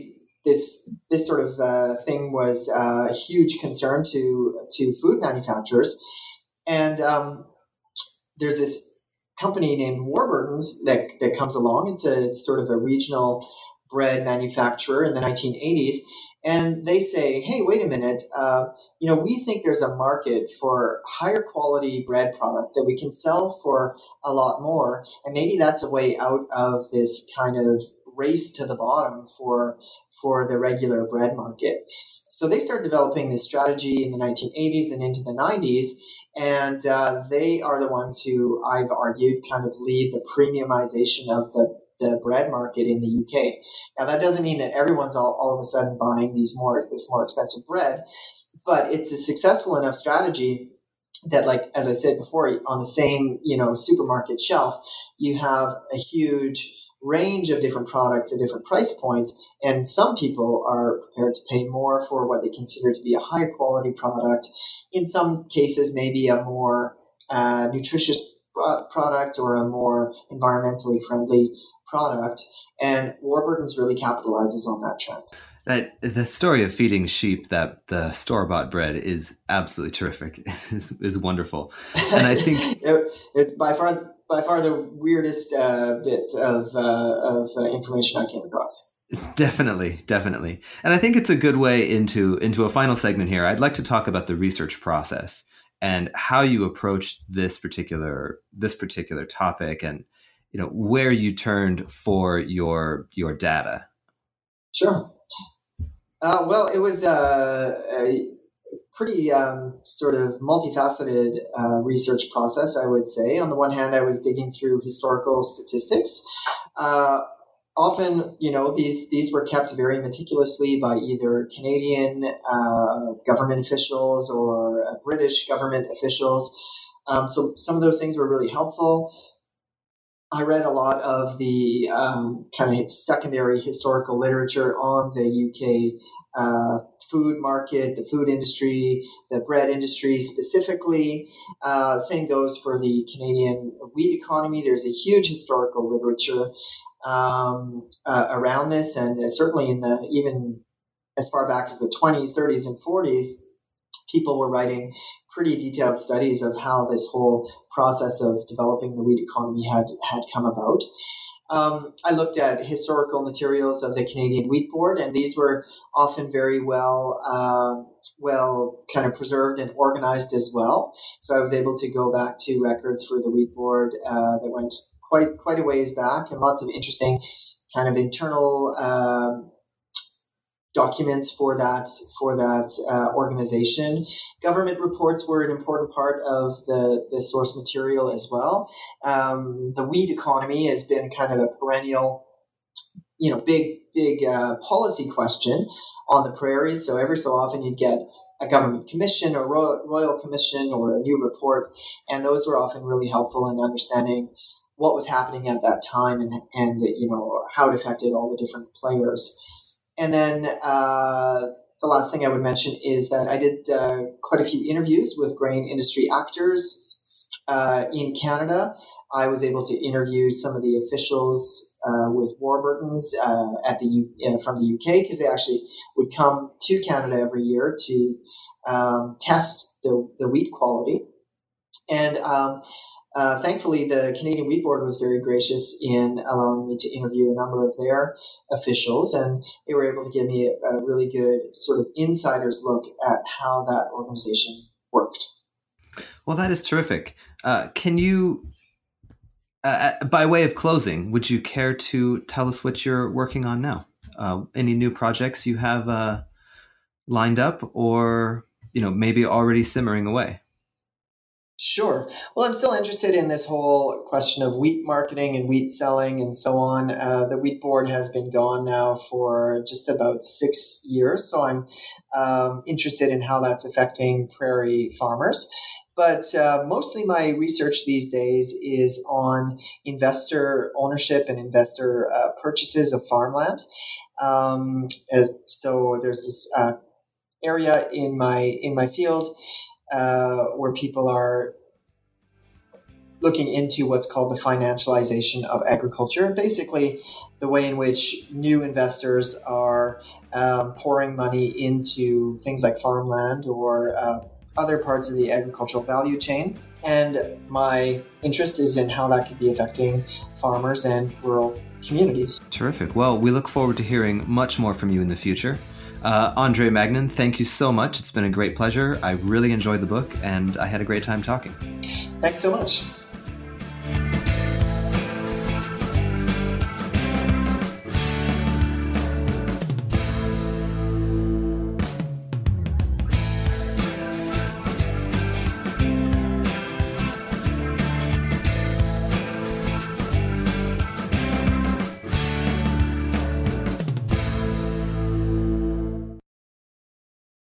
this this sort of uh, thing was uh, a huge concern to to food manufacturers, and um, there's this company named Warburton's that that comes along. It's a it's sort of a regional bread manufacturer in the 1980s. And they say, hey, wait a minute, uh, you know, we think there's a market for higher quality bread product that we can sell for a lot more. And maybe that's a way out of this kind of race to the bottom for for the regular bread market. So they start developing this strategy in the 1980s and into the 90s, and uh, they are the ones who I've argued kind of lead the premiumization of the the bread market in the UK. Now that doesn't mean that everyone's all, all of a sudden buying these more this more expensive bread, but it's a successful enough strategy that like as I said before, on the same, you know, supermarket shelf, you have a huge range of different products at different price points, and some people are prepared to pay more for what they consider to be a higher quality product. In some cases, maybe a more uh, nutritious product or a more environmentally friendly product. And Warburton's really capitalizes on that trend. That the story of feeding sheep that the store bought bread is absolutely terrific. (laughs) is is wonderful, and I think (laughs) it, it's by far by far the weirdest uh, bit of uh, of uh, information I came across. Definitely, definitely, and I think it's a good way into into a final segment here. I'd like to talk about the research process and how you approached this particular this particular topic, and you know where you turned for your your data. Sure. Uh, well, it was uh, a pretty um, sort of multifaceted uh, research process, I would say. On the one hand, I was digging through historical statistics. Uh, often, you know, these these were kept very meticulously by either Canadian uh, government officials or British government officials. Um, so some of those things were really helpful. I read a lot of the um, kind of secondary historical literature on the UK uh, food market, the food industry, the bread industry specifically. Uh, same goes for the Canadian wheat economy. There's a huge historical literature um, uh, around this, and certainly in the even as far back as the 20s, 30s, and 40s, people were writing pretty detailed studies of how this whole process of developing the wheat economy had had come about. Um, I looked at historical materials of the Canadian Wheat Board, and these were often very well, uh, well, kind of preserved and organized as well. So I was able to go back to records for the Wheat Board uh, that went quite quite a ways back, and lots of interesting kind of internal um, documents for that for that uh, organization. Government reports were an important part of the, the source material as well. Um, the wheat economy has been kind of a perennial, you know, big big uh, policy question on the prairies. So every so often you'd get a government commission or royal, royal commission or a new report, and those were often really helpful in understanding what was happening at that time and, and you know how it affected all the different players. And then uh, the last thing I would mention is that I did uh, quite a few interviews with grain industry actors uh, in Canada. I was able to interview some of the officials uh, with Warburton's uh, at the U- uh, from the UK because they actually would come to Canada every year to um, test the, the wheat quality. And um, uh, thankfully, the Canadian Wheat Board was very gracious in allowing me to interview a number of their officials, and they were able to give me a, a really good sort of insider's look at how that organization worked. Well, that is terrific. Uh, can you, uh, uh by way of closing, would you care to tell us what you're working on now? Uh, any new projects you have uh, lined up, or you know maybe already simmering away? Sure. Well, I'm still interested in this whole question of wheat marketing and wheat selling and so on. Uh, the wheat board has been gone now for just about six years, so I'm um, interested in how that's affecting prairie farmers. But uh, mostly my research these days is on investor ownership and investor uh, purchases of farmland. Um, as, so there's this uh, area in my in my field uh, where people are looking into what's called the financialization of agriculture. Basically, the way in which new investors are um, pouring money into things like farmland or uh, other parts of the agricultural value chain. And my interest is in how that could be affecting farmers and rural communities. Terrific. Well, we look forward to hearing much more from you in the future. Uh, Andre Magnan, thank you so much. It's been a great pleasure. I really enjoyed the book and I had a great time talking. Thanks so much.